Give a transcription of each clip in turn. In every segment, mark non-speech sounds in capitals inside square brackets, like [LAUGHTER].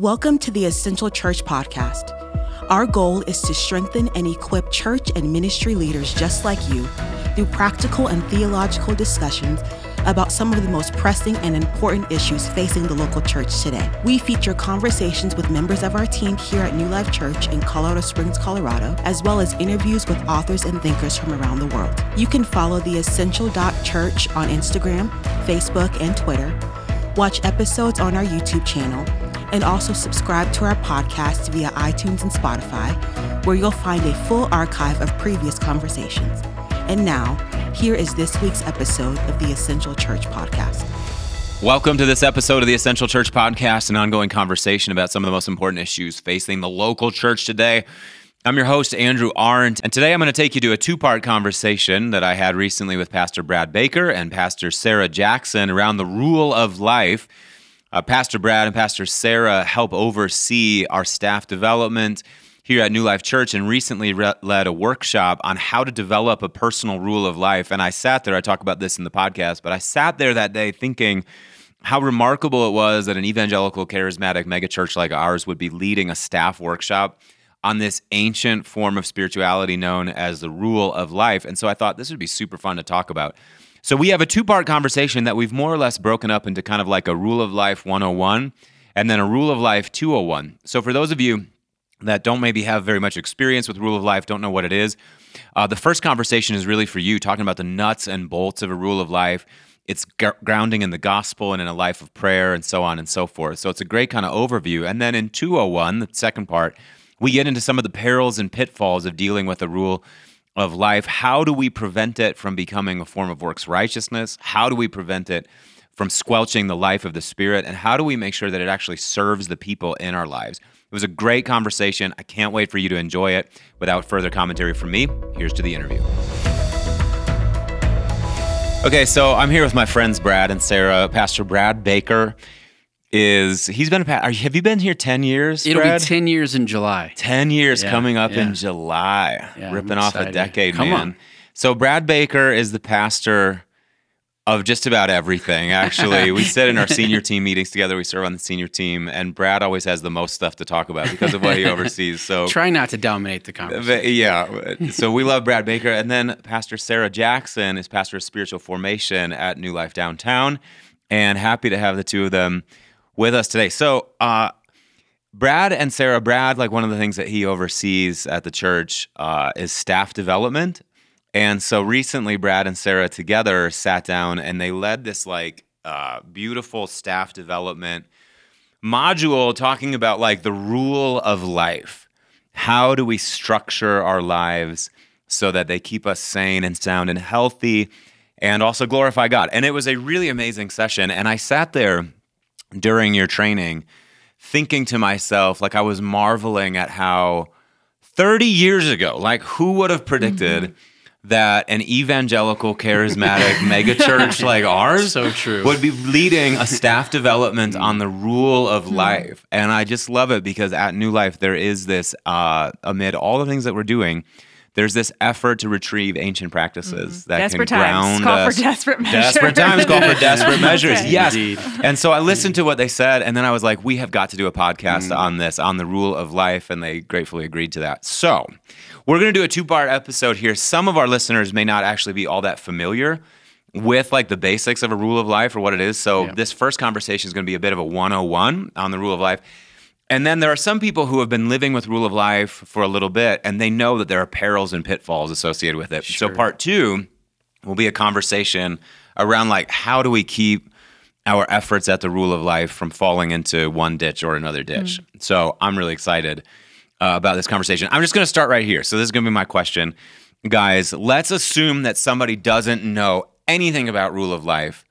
Welcome to the Essential Church Podcast. Our goal is to strengthen and equip church and ministry leaders just like you through practical and theological discussions about some of the most pressing and important issues facing the local church today. We feature conversations with members of our team here at New Life Church in Colorado Springs, Colorado, as well as interviews with authors and thinkers from around the world. You can follow the Essential.Church on Instagram, Facebook, and Twitter. Watch episodes on our YouTube channel and also subscribe to our podcast via iTunes and Spotify, where you'll find a full archive of previous conversations. And now, here is this week's episode of the Essential Church Podcast. Welcome to this episode of the Essential Church Podcast, an ongoing conversation about some of the most important issues facing the local church today. I'm your host, Andrew Arndt, and today I'm going to take you to a two part conversation that I had recently with Pastor Brad Baker and Pastor Sarah Jackson around the rule of life. Uh, Pastor Brad and Pastor Sarah help oversee our staff development here at New Life Church and recently re- led a workshop on how to develop a personal rule of life. And I sat there, I talk about this in the podcast, but I sat there that day thinking how remarkable it was that an evangelical charismatic megachurch like ours would be leading a staff workshop on this ancient form of spirituality known as the rule of life. And so I thought this would be super fun to talk about. So we have a two part conversation that we've more or less broken up into kind of like a rule of life 101 and then a rule of life 201. So for those of you that don't maybe have very much experience with rule of life, don't know what it is, uh, the first conversation is really for you, talking about the nuts and bolts of a rule of life. It's grounding in the gospel and in a life of prayer and so on and so forth. So it's a great kind of overview. And then in 201, the second part, we get into some of the perils and pitfalls of dealing with a rule of life. How do we prevent it from becoming a form of works righteousness? How do we prevent it from squelching the life of the Spirit? And how do we make sure that it actually serves the people in our lives? It was a great conversation. I can't wait for you to enjoy it. Without further commentary from me, here's to the interview. Okay, so I'm here with my friends Brad and Sarah. Pastor Brad Baker is he's been a pastor? have you been here 10 years it'll Brad? be 10 years in july 10 years yeah, coming up yeah. in july yeah, ripping off a decade Come man on. so brad baker is the pastor of just about everything actually we sit in our [LAUGHS] senior team meetings together we serve on the senior team and brad always has the most stuff to talk about because of what he [LAUGHS] oversees so try not to dominate the conversation yeah so we love brad baker and then pastor sarah jackson is pastor of spiritual formation at new life downtown and happy to have the two of them with us today. So, uh, Brad and Sarah, Brad, like one of the things that he oversees at the church uh, is staff development. And so recently, Brad and Sarah together sat down and they led this like uh, beautiful staff development module talking about like the rule of life. How do we structure our lives so that they keep us sane and sound and healthy and also glorify God? And it was a really amazing session. And I sat there during your training thinking to myself like I was marveling at how 30 years ago like who would have predicted mm-hmm. that an evangelical charismatic [LAUGHS] megachurch like ours so true would be leading a staff development on the rule of mm-hmm. life and I just love it because at New Life there is this uh, amid all the things that we're doing there's this effort to retrieve ancient practices mm-hmm. that desperate can ground times. Call us. for desperate measures. Desperate times call for desperate [LAUGHS] measures. Okay. Yes. Indeed. And so I listened to what they said, and then I was like, we have got to do a podcast Mm. on this, on the rule of life, and they gratefully agreed to that. So we're going to do a two part episode here. Some of our listeners may not actually be all that familiar with like the basics of a rule of life or what it is. So Yeah. this first conversation is going to be a bit of a 101 on the rule of life. And then there are some people who have been living with rule of life for a little bit and they know that there are perils and pitfalls associated with it. So part 2 will be a conversation around like how do we keep our efforts at the rule of life from falling into one ditch or another ditch. So I'm really excited uh, about this conversation. I'm just going to start right here. So this is going to be my question. Guys, let's assume that somebody doesn't know anything about rule of life.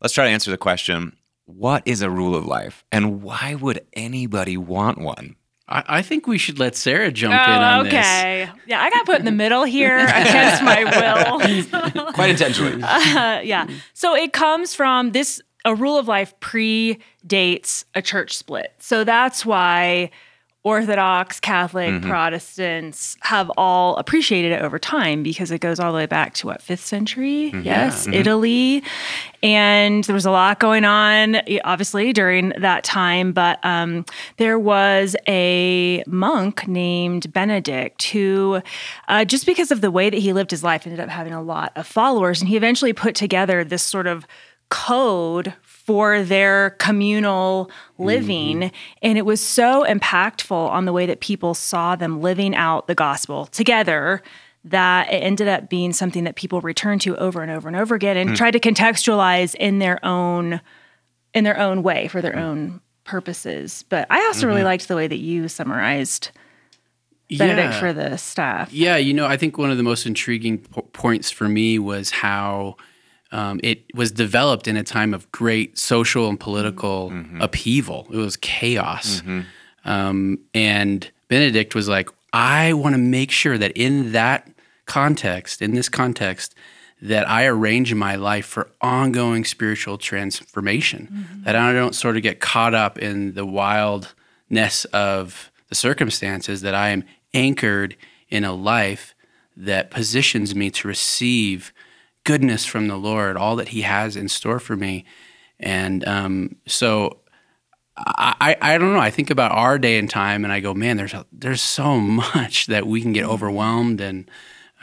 Let's try to answer the question what is a rule of life and why would anybody want one? I, I think we should let sarah jump Oh, in on okay. Yeah, I got put in the middle here [LAUGHS] against my will. [LAUGHS] Quite intentionally. [LAUGHS] Uh, yeah. So it comes from this. A rule of life predates a church split. So that's why Orthodox, Catholic, Mm-hmm. Protestants have all appreciated it over time because it goes all the way back to what, fifth century? Mm-hmm. Yes, Italy. And there was a lot going on, obviously, during that time. But um, there was a monk named Benedict who, uh, just because of the way that he lived his life, ended up having a lot of followers. And he eventually put together this sort of code for their communal living. Mm-hmm. And it was so impactful on the way that people saw them living out the gospel together that it ended up being something that people returned to over and over and over again and hmm. tried to contextualize in their own in their own way for their own purposes. But I also really mm-hmm. liked the way that you summarized Benedict Yeah. for the staff. Yeah, you know, I think one of the most intriguing po- points for me was how um, it was developed in a time of great social and political upheaval. It was chaos. Um, and Benedict was like, I want to make sure that in that context, in this context, that I arrange my life for ongoing spiritual transformation, that I don't sort of get caught up in the wildness of the circumstances, that I am anchored in a life that positions me to receive goodness from the Lord, all that He has in store for me. And um, so I, I don't know. I think about our day and time, and I go, man, there's a, there's so [LAUGHS] much that we can get mm-hmm. overwhelmed and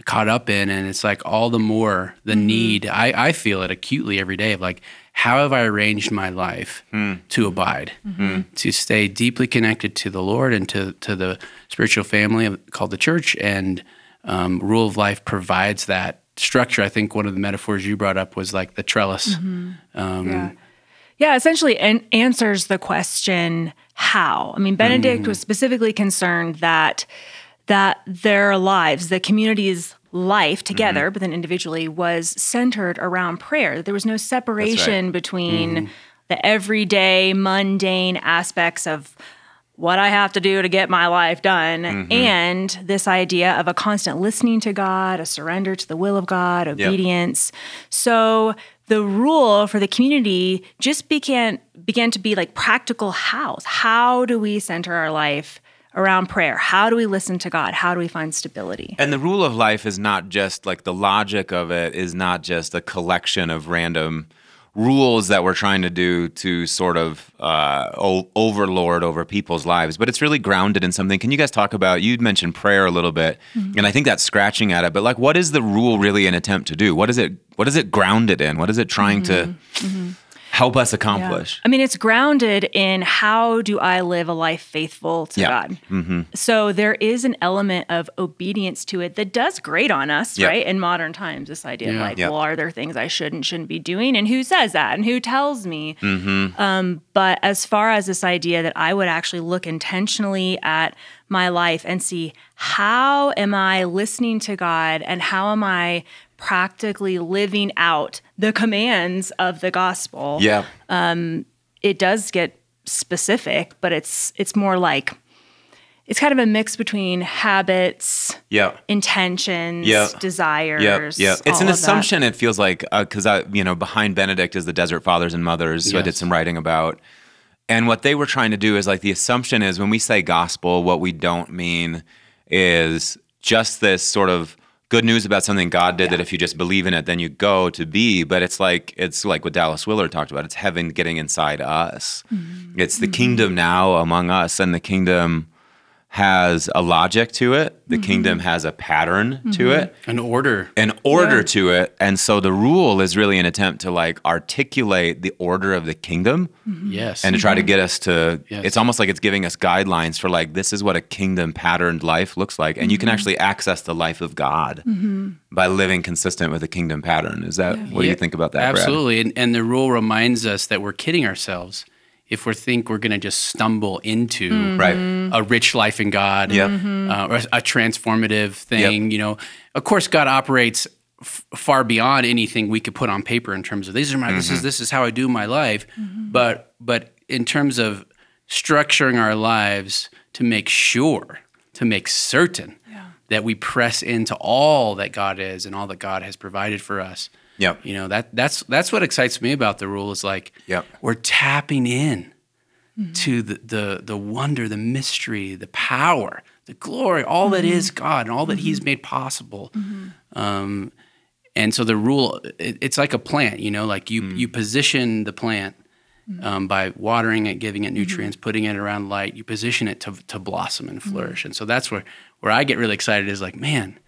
caught up in, and it's like all the more the mm-hmm. need. I, I feel it acutely every day of like, how have I arranged my life hmm. to abide, hmm. mm-hmm. to stay deeply connected to the Lord and to to the spiritual family of, called the church, and um, rule of life provides that structure. I think one of the metaphors you brought up was like the trellis. Mm-hmm. Um, Yeah. Yeah, essentially an- answers the question how. I mean, Benedict was mm-hmm. specifically concerned that that their lives, the community's life together, mm-hmm. but then individually, was centered around prayer. That there was no separation between the everyday, mundane aspects of what I have to do to get my life done, mm-hmm. and this idea of a constant listening to God, a surrender to the will of God, obedience. So the rule for the community just began began to be like practical hows. How do we center our life around prayer? How do we listen to God? How do we find stability? And the rule of life is not just like the logic of it is not just a collection of random rules that we're trying to do to sort of uh, o- overlord over people's lives, but it's really grounded in something. Can you guys talk about? You mentioned prayer a little bit, mm-hmm. and I think that's scratching at it. But like, what is the rule really an attempt to do? What is it? What is it grounded in? What is it trying to mm-hmm. Mm-hmm. Help us accomplish? I mean, it's grounded in how do I live a life faithful to Yeah. Mm-hmm. God? So there is an element of obedience to it that does grate on us, Yeah. right? In modern times, this idea of like, Yeah. well, are there things I should and shouldn't be doing? And who says that? And who tells me? Mm-hmm. Um, but as far as this idea that I would actually look intentionally at my life and see how am I listening to God and how am I practically living out the commands of the gospel Yeah. Um, it does get specific, but it's it's more like it's kind of a mix between habits, Yeah. intentions, Yeah. desires. Yeah, yeah. It's an of that. assumption. It feels like because I, you know, behind Benedict is the Desert Fathers and Mothers, who I did some writing about. And what they were trying to do is like the assumption is when we say gospel, what we don't mean is just this sort of good news about something God did that if you just believe in it, then you go to be. But it's like it's like what Dallas Willard talked about. It's heaven getting inside us. Mm-hmm. It's the kingdom mm-hmm. now among us, and the kingdom has a logic to it. The mm-hmm. kingdom has a pattern to mm-hmm. it. An order. an order to it. And so the rule is really an attempt to like articulate the order of the kingdom mm-hmm. Yes. and to try to get us to Yes. it's almost like it's giving us guidelines for like this is what a kingdom patterned life looks like. And you can actually access the life of god by living consistent with a kingdom pattern. Is that what do you think about that Brad? Absolutely. And, and the rule reminds us that we're kidding ourselves if we think we're going to just stumble into right a rich life in God, Yep. uh, or a transformative thing. You know, of course, God operates f- far beyond anything we could put on paper in terms of these are my this Mm-hmm. is this is how I do my life. But but in terms of structuring our lives to make sure, to make certain that we press into all that God is and all that God has provided for us. Yep. You know, that that's that's what excites me about the rule is like Yep. we're tapping in mm-hmm. to the, the the wonder, the mystery, the power, the glory, all that mm-hmm. is God and all that He's mm-hmm. made possible. Um, and so the rule, it, it's like a plant, you know, like you mm. you position the plant um, by watering it, giving it nutrients, putting it around light. You position it to to blossom and flourish. And so that's where where I get really excited is like, man,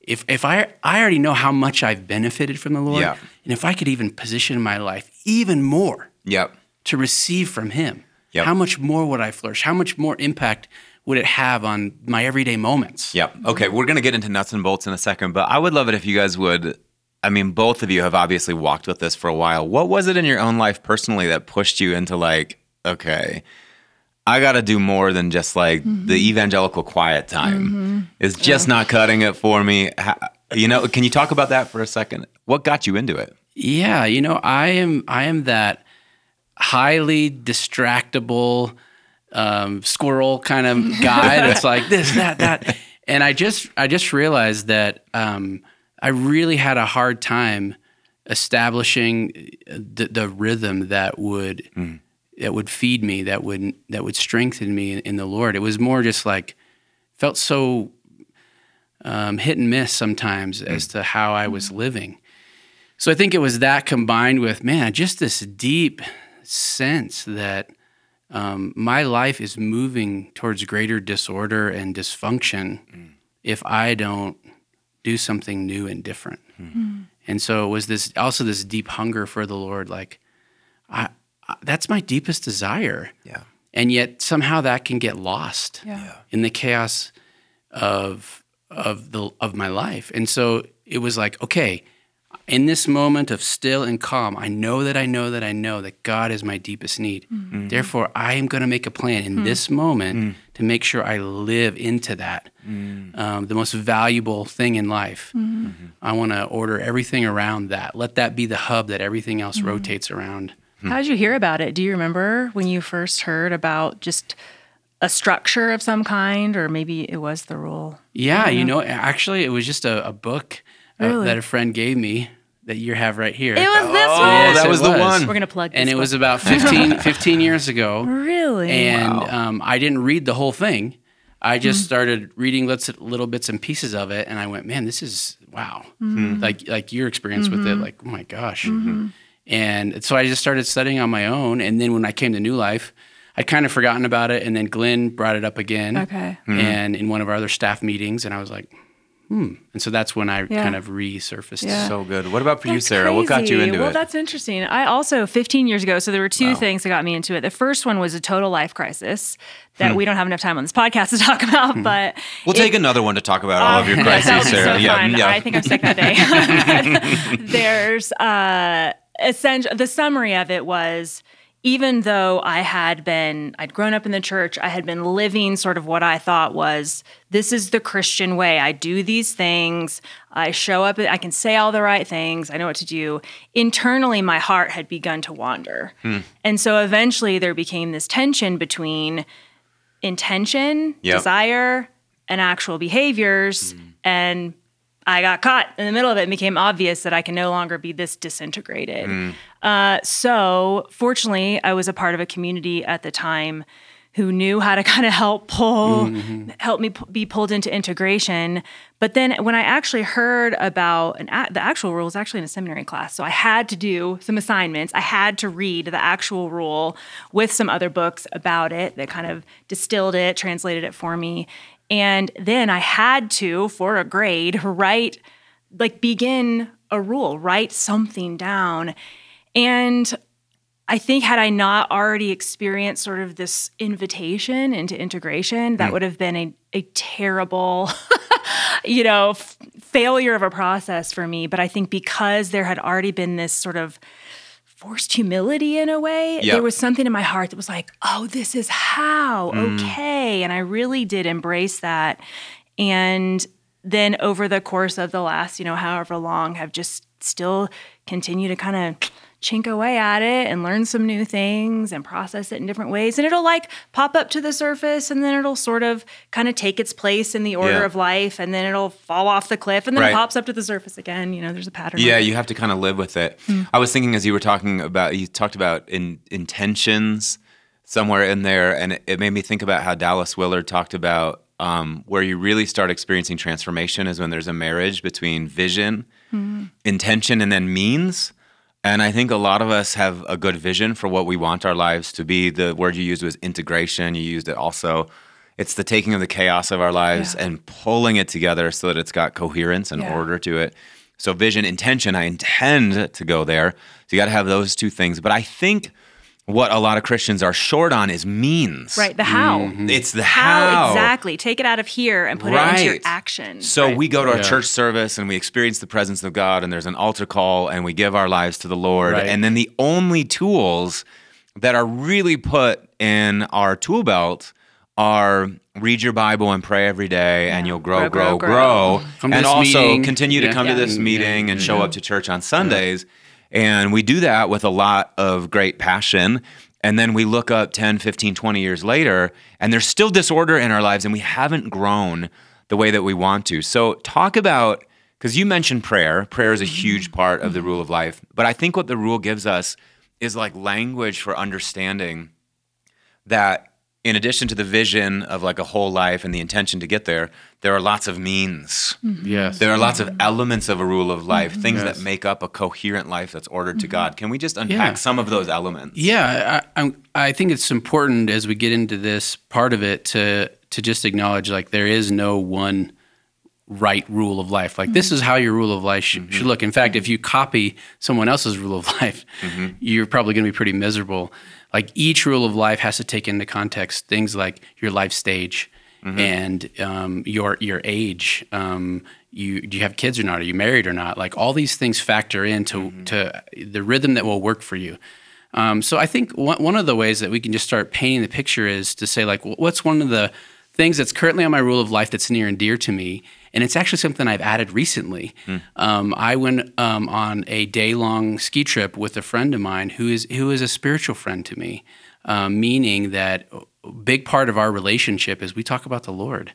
if if I I already know how much I've benefited from the Lord, Yeah. and if I could even position my life even more Yep. to receive from Him, Yep. how much more would I flourish? How much more impact would it have on my everyday moments? Yep. Okay, we're going to get into nuts and bolts in a second, but I would love it if you guys would. I mean, both of you have obviously walked with this for a while. What was it in your own life personally that pushed you into like, okay, I got to do more than just like the evangelical quiet time? It's just not cutting it for me. Ha- You know, can you talk about that for a second? What got you into it? Yeah, you know, I am I am that highly distractible um, squirrel kind of guy [LAUGHS] that's like this, that, that. And I just I just realized that um, I really had a hard time establishing the, the rhythm that would that would feed me, that would that would strengthen me in, in the Lord. It was more just like felt so um, hit and miss sometimes mm. as to how I was mm. living. So I think it was that combined with, man, just this deep sense that um, my life is moving towards greater disorder and dysfunction mm. if I don't do something new and different. Hmm. Hmm. And so it was this also this deep hunger for the Lord, like I, I that's my deepest desire. Yeah. And yet somehow that can get lost Yeah. in the chaos of of the of my life. And so it was like, okay, in this moment of still and calm, I know that I know that I know that God is my deepest need. Mm-hmm. Mm-hmm. Therefore, I am going to make a plan in hmm. this moment mm. to make sure I live into that. Mm. Um, the most valuable thing in life. Mm-hmm. I want to order everything around that. Let that be the hub that everything else rotates around. How did you hear about it? Do you remember when you first heard about just a structure of some kind, or maybe it was the rule? Yeah, you know, actually, it was just a, a book uh, Really? that a friend gave me that you have right here. It was this Oh, one. Yes, that it was the one. We're gonna plug. and this it was about [LAUGHS] 15, 15 years ago. really And Wow. um, I didn't read the whole thing. I Mm-hmm. just started reading little, little bits and pieces of it, and I went, "Man, this is wow!" Mm-hmm. Like like your experience with it, like oh my gosh. Mm-hmm. And so I just started studying on my own. And then when I came to New Life, I'd kind of forgotten about it. And then Glenn brought it up again. Okay. And in one of our other staff meetings, and I was like, hmm. And so that's when I Yeah. kind of resurfaced. Yeah. So good. What about for you, That's Sarah? What got you into well, it? Well, that's interesting. I also 15 years ago. So there were two things that got me into it. The first one was a total life crisis that we don't have enough time on this podcast to [LAUGHS] talk about, but We'll take another one to talk about all of your crises, [LAUGHS] that would be Sarah. so yeah, yeah. I think I'm sick that day. [LAUGHS] There's uh, essential. The summary of it was. Even though I had been, I'd grown up in the church, I had been living sort of what I thought was this is the Christian way. I do these things. I show up, I can say all the right things. I know what to do. Internally, my heart had begun to wander. Hmm. And so eventually there became this tension between intention, Yep. desire, and actual behaviors. Hmm. And I got caught in the middle of it and became obvious that I can no longer be this disintegrated. Uh, so, fortunately, I was a part of a community at the time who knew how to [LAUGHS] kind of help pull, help me p- be pulled into integration. But then when I actually heard about an a- the actual rule was actually in a seminary class, so I had to do some assignments. I had to read the actual rule with some other books about it that kind of distilled it, translated it for me, and then I had to, for a grade, write like begin a rule, write something down. And I think had I not already experienced sort of this invitation into integration, that hmm. would have been a, a terrible, [LAUGHS] you know, f- failure of a process for me. But I think because there had already been this sort of forced humility in a way, Yeah. there was something in my heart that was like, oh, this is how, mm. okay. And I really did embrace that. And then over the course of the last, you know, however long, have just still continue to kind of chink away at it and learn some new things and process it in different ways. And it'll like pop up to the surface and then it'll sort of kind of take its place in the order Yeah. of life and then it'll fall off the cliff and then Right. it pops up to the surface again. You know, there's a pattern. Yeah, you have to kind of live with it. I was thinking as you were talking about, you talked about in, intentions. somewhere in there, and it, it made me think about how Dallas Willard talked about um, where you really start experiencing transformation is when there's a marriage between vision, intention, and then means. And I think a lot of us have a good vision for what we want our lives to be. The word you used was integration. You used it also. It's the taking of the chaos of our lives Yeah. and pulling it together so that it's got coherence and Yeah. order to it. So, vision, intention, I intend to go there. So, you got to have those two things. But I think what a lot of Christians are short on is means. Right. The how. Mm-hmm. It's the How, how. exactly. Take it out of here and put it into your action. So Right. we go to our Yeah. church service and we experience the presence of God, and there's an altar call, and we give our lives to the Lord. Right. And then the only tools that are really put in our tool belt are read your Bible and pray every day, and you'll grow, Grow, grow, grow, grow, grow. And also meeting. continue to Yeah. come Yeah. to this Yeah. meeting and Yeah. show up to church on Sundays. And we do that with a lot of great passion. And then we look up 10, 15, 20 years later, and there's still disorder in our lives, and we haven't grown the way that we want to. So, talk about because you mentioned prayer. Prayer is a huge mm-hmm. part of the mm-hmm. rule of life. But I think what the rule gives us is like language for understanding that in addition to the vision of like a whole life and the intention to get there, there are lots of means. Mm-hmm. Yes. There are lots of elements of a rule of life, mm-hmm. things Yes. that make up a coherent life that's ordered to mm-hmm. God. Can we just unpack Yeah. some of those elements? Yeah, I, I, I think it's important as we get into this part of it to to just acknowledge like there is no one right rule of life. Like this is how your rule of life should, should look. In fact, if you copy someone else's rule of [LAUGHS] life, you're probably going to be pretty miserable. Like each rule of life has to take into context things like your life stage and um, your your age. Um, you do you have kids or not? Are you married or not? Like all these things factor into to the rhythm that will work for you. Um, so I think one, one of the ways that we can just start painting the picture is to say like, what's one of the things that's currently on my rule of life that's near and dear to me, and it's actually something I've added recently. Um, I went um, on a day long ski trip with a friend of mine who is who is a spiritual friend to me, um, meaning that a big part of our relationship is we talk about the Lord,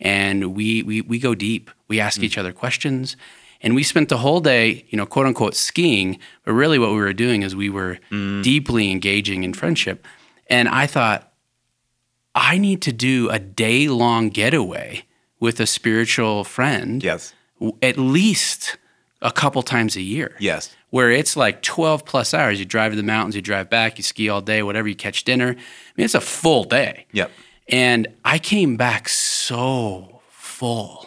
and we we we go deep. We ask each other questions. And we spent the whole day, you know, quote unquote skiing, but really what we were doing is we were deeply engaging in friendship. And I thought, I need to do a day long getaway with a spiritual friend. Yes. w- At least a couple times a year. Yes. Where it's like 12 plus hours. You drive to the mountains, you drive back, you ski all day, whatever, you catch dinner. I mean, it's a full day. Yep. And I came back so full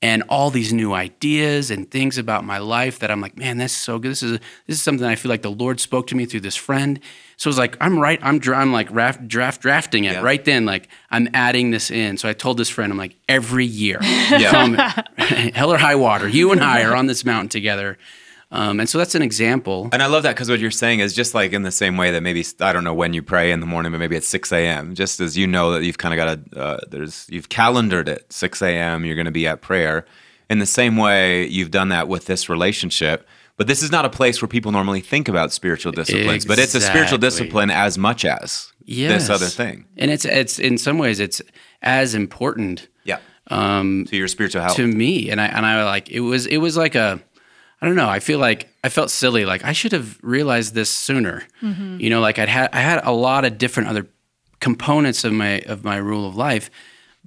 and all these new ideas and things about my life that I'm like, man, that's so good. This is this is something I feel like the Lord spoke to me through this friend. So it's like I'm right. I'm I'm like draft, draft drafting it Yeah. right then. Like I'm adding this in. So I told this friend, I'm like, every year, [LAUGHS] Yeah. [LAUGHS] hell or high water, you and I are on this mountain together. Um, and so that's an example. And I love that because what you're saying is just like in the same way that maybe I don't know when you pray in the morning, but maybe it's 6 a.m. Just as you know that you've kind of got a uh, there's you've calendared it 6 a.m. You're going to be at prayer. In the same way, you've done that with this relationship. But this is not a place where people normally think about spiritual disciplines. But it's a spiritual discipline as much as this other thing. And it's it's in some ways it's as important Yeah. um, To your spiritual health. to me and i and i like it was it was like a i don't know. I feel like i felt silly like i should have realized this sooner. Mm-hmm. You know like i'd had i had a lot of different other components of my of my rule of life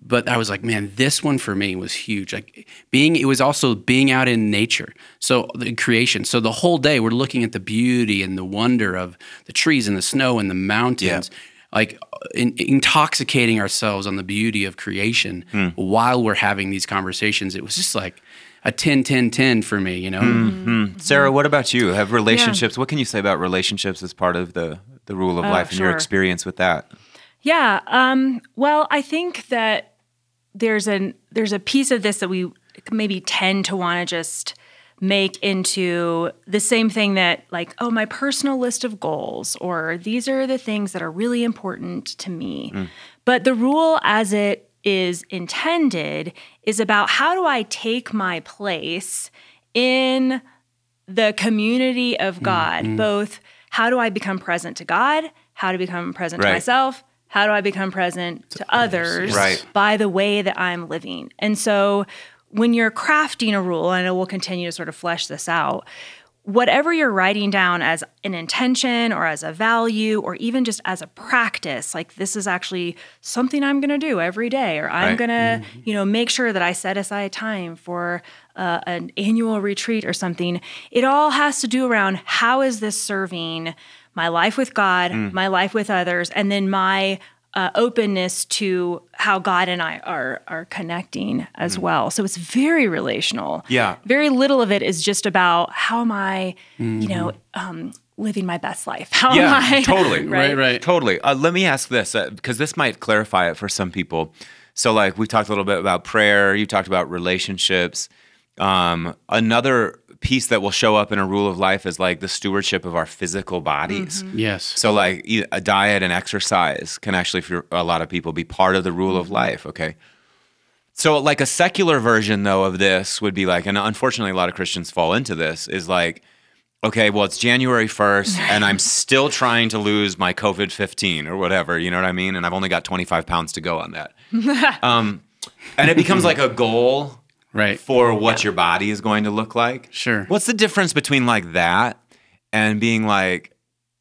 but i was like man this one for me was huge. Like being it was also being out in nature so the creation. So the whole day we're looking at the beauty and the wonder of the trees and the snow and the mountains like in, intoxicating ourselves on the beauty of creation hmm. while we're having these conversations. It was just like a 10 10 10 for me you know hmm. mm-hmm. Sarah, what about you? Have relationships? What can you say about relationships as part of the the rule of oh, life and your experience with that? Yeah. Um, well, I think that there's an there's a piece of this that we maybe tend to want to just make into the same thing that like oh my personal list of goals or these are the things that are really important to me mm. but the rule as it is intended is about how do i take my place in the community of mm, God, mm. both how do I become present to God, how to become present Right. to myself, how do I become present to others Right. by the way that I'm living. And so when you're crafting a rule, and I know we'll continue to sort of flesh this out, whatever you're writing down as an intention or as a value or even just as a practice like this is actually something i'm going to do every day or i'm Right. going to you know make sure that i set aside time for uh, an annual retreat or something. It all has to do around how is this serving my life with god my life with others and then my uh, openness to how God and I are are connecting as well. So it's very relational. Yeah. Very little of it is just about how am I, you know, um, living my best life. [LAUGHS] How Yeah, am I [LAUGHS] totally. Right, right. Totally. Uh, let me ask this because this might clarify it for some people. So, like, we talked a little bit about prayer, you talked about relationships. Um, another piece that will show up in a rule of life is like the stewardship of our physical bodies. Yes. So, like, a diet and exercise can actually, for a lot of people, be part of the rule of life. Okay. So, like, a secular version, though, of this would be like, and unfortunately, a lot of Christians fall into this, is like, okay, well, it's January 1st, [LAUGHS] and I'm still trying to lose my COVID 15 or whatever. You know what I mean? And I've only got 25 pounds to go on that. [LAUGHS] um, and it becomes like a goal Right. for what your body is going to look like. Sure. What's the difference between like that and being like,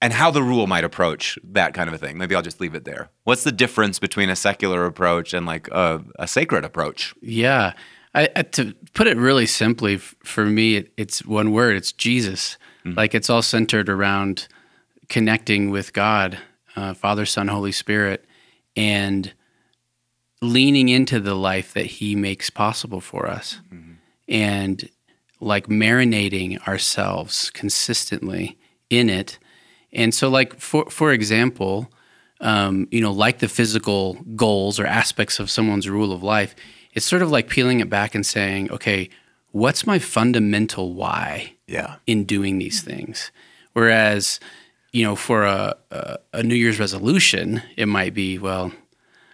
and how the rule might approach that kind of a thing? Maybe I'll just leave it there. What's the difference between a secular approach and like a, a sacred approach? Yeah. I, I, to put it really simply, f- for me, it, it's one word. It's Jesus. Like it's all centered around connecting with God, uh, Father, Son, Holy Spirit, and leaning into the life that He makes possible for us, and like marinating ourselves consistently in it. And so, like for for example, um, you know, like the physical goals or aspects of someone's rule of life, it's sort of like peeling it back and saying, okay, what's my fundamental why Yeah. in doing these things? Whereas, you know, for a, a, a New Year's resolution, it might be, well,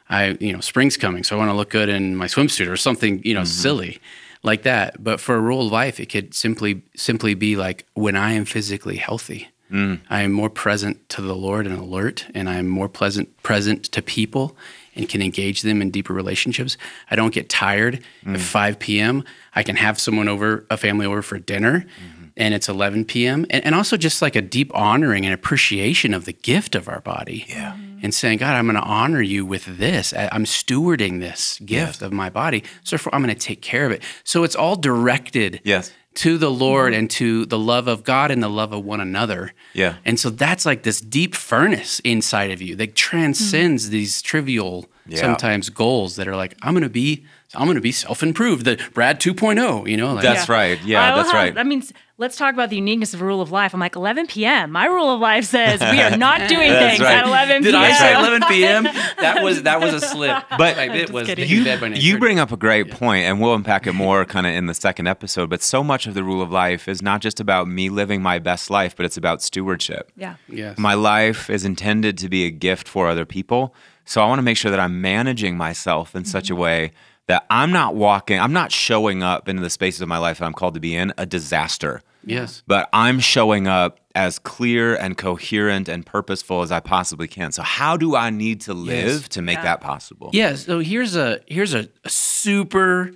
I, you know, spring's coming, so I want to look good in my swimsuit or something, you know, mm-hmm. silly like that. But for a rule of life, it could simply simply be like when I am physically healthy, mm. I am more present to the Lord and alert, and I am more pleasant present to people and can engage them in deeper relationships. I don't get tired at mm. 5 p.m. I can have someone over, a family over for dinner, mm. And it's 11 p.m. And, and also just like a deep honoring and appreciation of the gift of our body. Yeah. Mm-hmm. And saying, God, I'm going to honor you with this. I- I'm stewarding this gift of my body. So therefore, I'm going to take care of it. So it's all directed Yes. to the Lord mm-hmm. and to the love of God and the love of one another. Yeah. And so that's like this deep furnace inside of you that transcends mm-hmm. these trivial Yeah. sometimes goals that are like I'm going to be I'm going to be self-improved, the Brad 2.0, you know, like That's right. Yeah, I that's have- right. I mean, let's talk about the uniqueness of a rule of life. I'm like 11 p.m. My rule of life says we are not [LAUGHS] doing things right. at 11 p.m. Did p.m. I say 11 p.m.? That was that was a slip. [LAUGHS] But- Like, it was kidding. in bed by You bring up a great point, and we'll unpack it more kind of in the second episode. But so much of the rule of life is not just about me living my best life, but it's about stewardship. Yeah. Yes. My life is intended to be a gift for other people. So I want to make sure that I'm managing myself in such a mm-hmm. way that I'm not walking, I'm not showing up into the spaces of my life that I'm called to be in a disaster. yes. But I'm showing up as clear and coherent and purposeful as I possibly can. So how do I need to live Yes. to make Yeah. that possible? Yeah, so here's a here's a, a super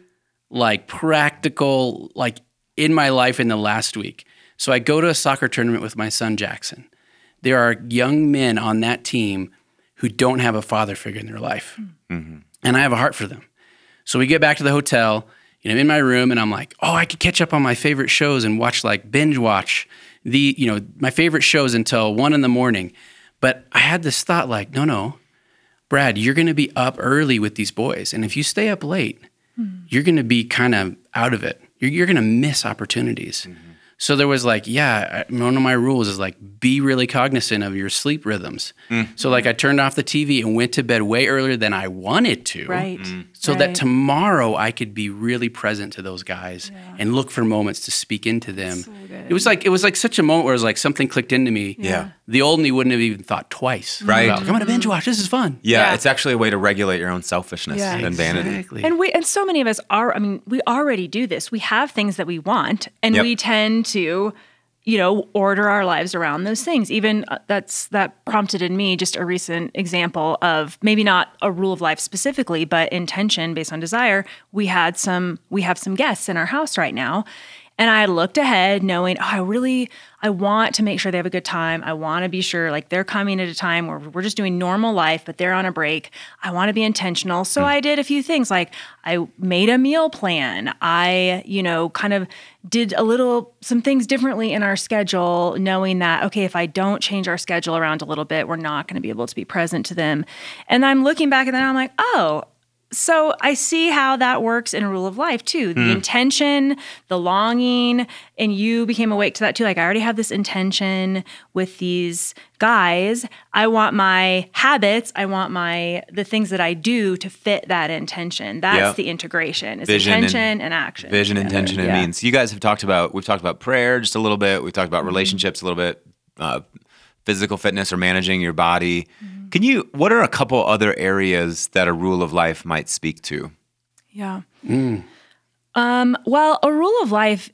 like practical like in my life in the last week. So I go to a soccer tournament with my son Jackson. There are young men on that team who don't have a father figure in their life. Mm-hmm. And I have a heart for them. So we get back to the hotel, you know, I'm in my room and I'm like, "Oh, I could catch up on my favorite shows and watch like binge watch the, you know, my favorite shows until 1 in the morning." But I had this thought like, "No, no. Brad, you're going to be up early with these boys. And if you stay up late, hmm. you're going to be kind of out of it. You're, you're going to miss opportunities. Mm-hmm. So there was like, yeah, one of my rules is like, be really cognizant of your sleep rhythms. Mm. So like, I turned off the TV and went to bed way earlier than I wanted to. Right. Mm. So that tomorrow I could be really present to those guys and look for moments to speak into them. It was like it was like such a moment where it was like something clicked into me. Yeah. The old me wouldn't have even thought twice. Right. about, like, mm-hmm. I'm gonna binge watch. This is fun. Yeah, Yeah. it's actually a way to regulate your own selfishness Yeah. and vanity. Exactly. And we and so many of us are. I mean, we already do this. We have things that we want, and Yep. we tend to, you know, order our lives around those things. Even uh, that's that prompted in me just a recent example of maybe not a rule of life specifically, but intention based on desire. We had some. We have some guests in our house right now. And I looked ahead knowing, oh, I really, I want to make sure they have a good time. I want to be sure like they're coming at a time where we're just doing normal life, but they're on a break. I want to be intentional. So hmm. I did a few things like I made a meal plan. I, you know, kind of did a little, some things differently in our schedule, knowing that, okay, if I don't change our schedule around a little bit, we're not going to be able to be present to them. And I'm looking back and that, I'm like, oh, so I see how that works in a rule of life too. The intention, the longing, and you became awake to that too. Like I already have this intention with these guys. I want my habits, I want my the things that I do to fit that intention. That's Yep. the integration. Is Vision and- intention and, action. Vision, together. intention, and Yeah. means. You guys have talked about, we've talked about prayer just a little bit. We've talked Mm-hmm. about relationships a little bit, uh, physical fitness or managing your body. Mm-hmm. Can you, what are a couple other areas that a rule of life might speak to? Yeah. Um, well, a rule of life,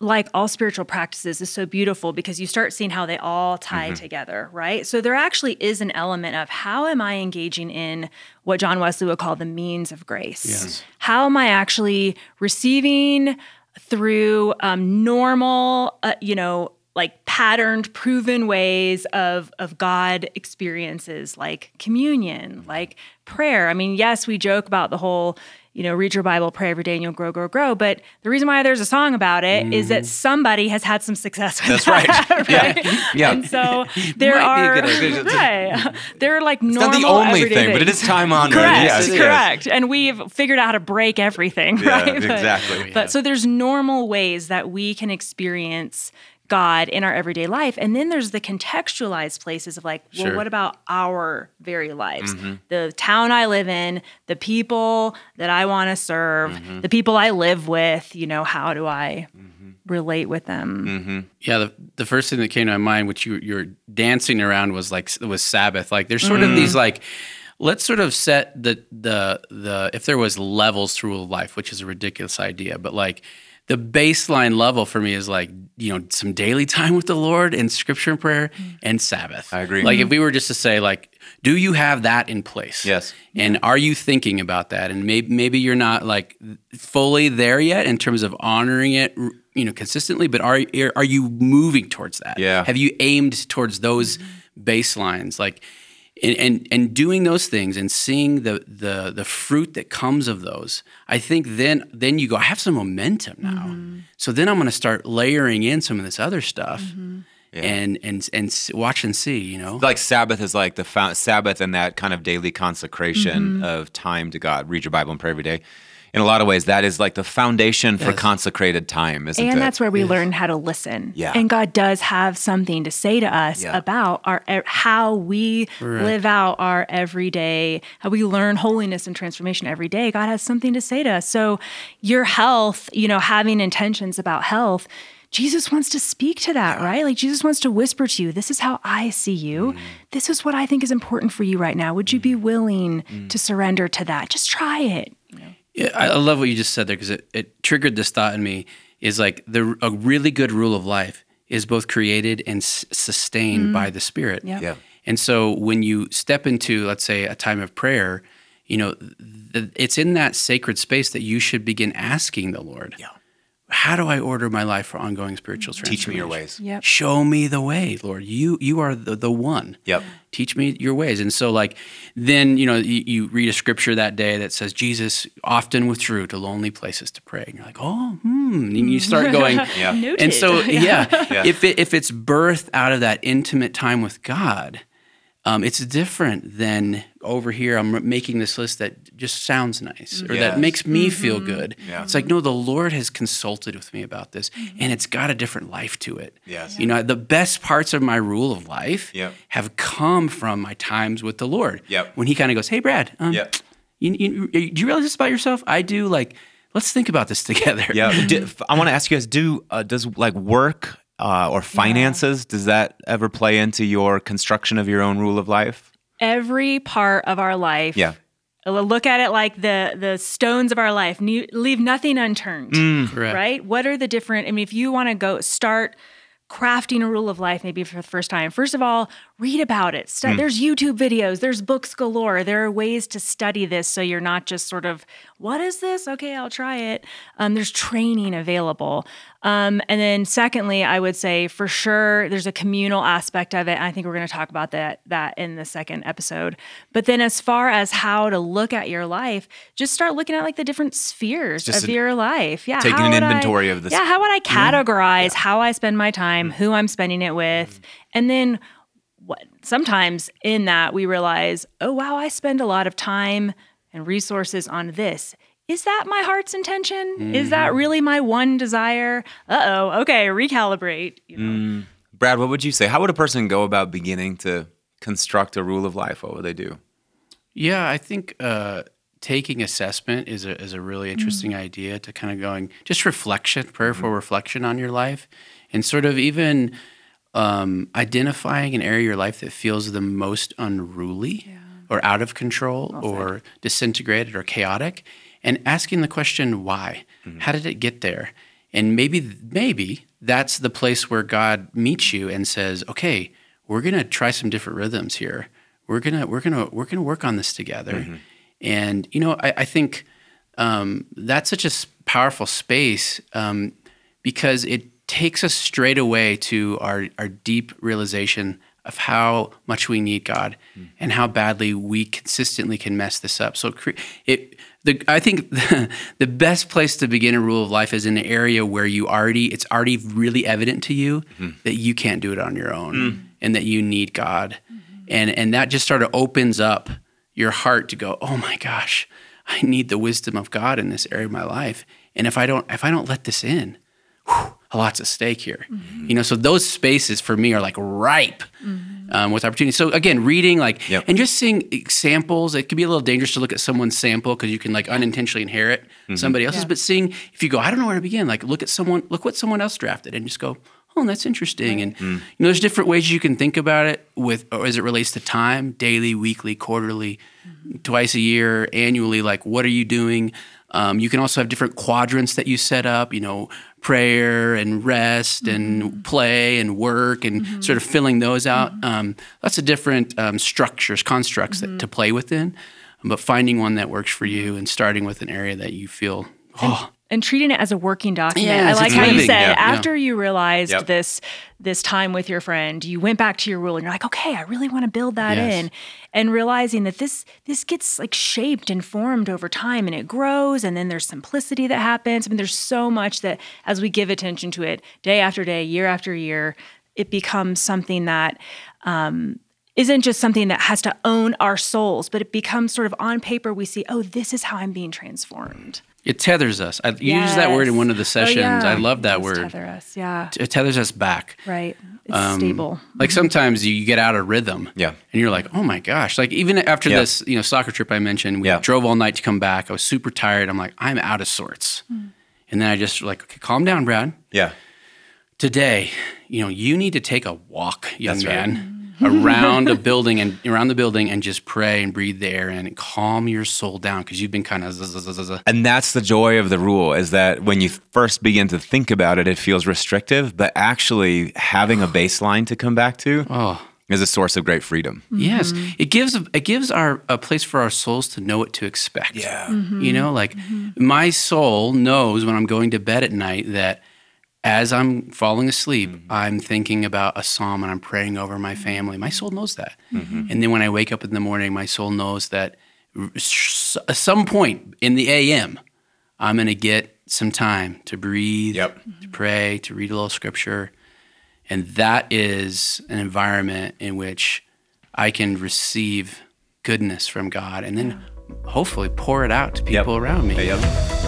like all spiritual practices, is so beautiful because you start seeing how they all tie together, right? So there actually is an element of how am I engaging in what John Wesley would call the means of grace? Yes. How am I actually receiving through um, normal, uh, you know, like patterned, proven ways of of God experiences, like communion, mm-hmm. like prayer. I mean, yes, we joke about the whole, you know, read your Bible, pray every day, and you'll grow, grow, grow. But the reason why there's a song about it is that mm-hmm. somebody has had some success with That's right. that, [LAUGHS] Yeah. Yeah. And so [LAUGHS] there are [LAUGHS] right. Mm-hmm. There are like It's normal. not the only thing, but it is time honored. Correct, Yes, yes. correct. And we've figured out how to break everything, Yeah, right? But- exactly. But so there's normal ways that we can experience God in our everyday life. And then there's the contextualized places of like, well, Sure. what about our very lives? Mm-hmm. The town I live in, the people that I want to serve, Mm-hmm. the people I live with, you know, how do I Mm-hmm. relate with them? Yeah, the, the first thing that came to my mind, which you you're dancing around, was like was Sabbath. Like there's sort of these like, let's sort of set the the the if there was levels through life, which is a ridiculous idea, but like the baseline level for me is like you know some daily time with the Lord and Scripture and prayer mm. and Sabbath. I agree. Like if mm-hmm. we were just to say like, do you have that in place? Yes. And are you thinking about that? And maybe maybe you're not like fully there yet in terms of honoring it, you know, consistently. But are are you moving towards that? Yeah. Have you aimed towards those mm-hmm. baselines? Like, and, and and doing those things and seeing the the the fruit that comes of those. I think then then you go. I have some momentum now. So then I'm going to start layering in some of this other stuff. And and and watch and see, you know. like Sabbath is like the fou- Sabbath and that kind of daily consecration Mm-hmm. of time to God. Read your Bible and pray every day. In a lot of ways, that is like the foundation for consecrated time, isn't it? And that's where we learn how to listen. Yeah. And God does have something to say to us Yeah. about our how we live out our everyday, how we learn holiness and transformation every day. God has something to say to us. So your health, you know, having intentions about health, Jesus wants to speak to that, right? Like Jesus wants to whisper to you, this is how I see you. Mm. This is what I think is important for you right now. Would you be mm. willing mm. to surrender to that? Just try it. Yeah, I I love what you just said there because it, it triggered this thought in me. Is like the a really good rule of life is both created and s- sustained mm-hmm. by the Spirit. Yep. Yeah. And so when you step into, let's say, a time of prayer, you know, th- it's in that sacred space that you should begin asking the Lord. Yeah. How do I order my life for ongoing spiritual transformation? Teach me your ways. Yep. Show me the way, Lord. You you are the, the one. Yep. Teach me your ways. And so like then, you know, you, you read a scripture that day that says Jesus often withdrew to lonely places to pray. And you're like, oh, hmm. And you start going. [LAUGHS] Yeah. Noted. And so, [LAUGHS] yeah, Yeah. if it, if it's birthed out of that intimate time with God, um, it's different than over here. I'm making this list that just sounds nice or Yes. that makes me feel good. Yeah. It's like no, the Lord has consulted with me about this, and it's got a different life to it. Yes. you know, the best parts of my rule of life Yep. have come from my times with the Lord. Yep. when He kind of goes, "Hey, Brad, um, Yep. you, you, do you realize this about yourself? I do. Like, let's think about this [LAUGHS] together." Yeah. I want to ask you guys: Do uh, does like work uh, or finances does that ever play into your construction of your own rule of life? every part of our life. Yeah. Look at it like the the stones of our life. Ne- Leave nothing unturned. Correct. Right? What are the different? I mean, if you want to go start crafting a rule of life, maybe for the first time, first of all, read about it. Stu- There's YouTube videos, there's books galore. There are ways to study this so you're not just sort of, what is this? Okay, I'll try it. Um, there's training available. Um, and then secondly, I would say for sure there's a communal aspect of it. I think we're going to talk about that that in the second episode. But then as far as how to look at your life, just start looking at like the different spheres Just of your life. Yeah, taking an would I- inventory of this- Yeah, how would I categorize how I spend my time, who I'm spending it with, and then what sometimes in that we realize, oh wow, I spend a lot of time and resources on this. Is that my heart's intention? Is that really my one desire? Uh oh. Okay, recalibrate. You know? Brad, what would you say? How would a person go about beginning to construct a rule of life? What would they do? Yeah, I think uh, taking assessment is a is a really interesting idea to kind of going just reflection, prayerful reflection on your life, and sort of even um, identifying an area of your life that feels the most unruly or out of control or disintegrated or chaotic, and asking the question why. How did it get there? And maybe maybe that's the place where God meets you and says, "Okay, we're gonna try some different rhythms here. We're gonna we're gonna we're gonna work on this together." And you know, I, I think um, that's such a powerful space um, because it takes us straight away to our our deep realization of how much we need God hmm. and how badly we consistently can mess this up. So it the I think the, [LAUGHS] the best place to begin a rule of life is in an area where you already it's already really evident to you hmm. that you can't do it on your own hmm. and that you need God. Mm-hmm. And and that just sort of opens up your heart to go, "Oh my gosh, I need the wisdom of God in this area of my life." And if I don't if I don't let this in, whew, a lot's at stake here. Mm-hmm. You know, so those spaces for me are like ripe mm-hmm. um, with opportunity. So again, reading like Yep. and just seeing examples. It could be a little dangerous to look at someone's sample because you can like unintentionally inherit mm-hmm. somebody else's. Yeah. But seeing if you go, I don't know where to begin. Like look at someone, look what someone else drafted, and just go, oh, that's interesting. And mm. you know, there's different ways you can think about it with or as it relates to time, daily, weekly, quarterly, twice a year, annually. Like what are you doing? Um, you can also have different quadrants that you set up. You know, prayer and rest and play and work and sort of filling those out. Um, lots of different um, structures, constructs that, to play within, but finding one that works for you and starting with an area that you feel. Oh, and treating it as a working document. Yes, I like how you said yeah, yeah. after you realized Yep. this this time with your friend, you went back to your rule and you're like, okay, I really want to build that Yes. in. And realizing that this this gets like shaped and formed over time and it grows and then there's simplicity that happens. I mean, there's so much that as we give attention to it day after day, year after year, it becomes something that um, isn't just something that has to own our souls, but it becomes sort of on paper. We see, oh, this is how I'm being transformed. It tethers us. I you used that word in one of the Oh, sessions. yeah. I love that Does word. Tether us, yeah. It tethers us back. Right. It's um, stable. Like mm-hmm. sometimes you get out of rhythm. Yeah. And you're like, oh my gosh. Like even after Yeah. this, you know, soccer trip I mentioned, we Yeah. drove all night to come back. I was super tired. I'm like, I'm out of sorts. Hmm. And then I just like, okay, calm down, Brad. Yeah. Today, you know, you need to take a walk, young That's right. Mm-hmm. Man, around a building and around the building and just pray and breathe the air and calm your soul down because you've been kind of And that's the joy of the rule is that when you first begin to think about it, it feels restrictive, but actually having a [SIGHS] baseline to come back to oh is a source of great freedom. Yes, mm-hmm. it gives it gives our a place for our souls to know what to expect. Yeah. you know, mm-hmm. like mm-hmm. my soul knows when I'm going to bed at night that as I'm falling asleep, mm-hmm. I'm thinking about a psalm and I'm praying over my mm-hmm. family. My soul knows that, mm-hmm. and then when I wake up in the morning, my soul knows that at some point in the AM, I'm going to get some time to breathe, Yep. to pray, to read a little scripture. And that is an environment in which I can receive goodness from God and then hopefully pour it out to people around me. Yep.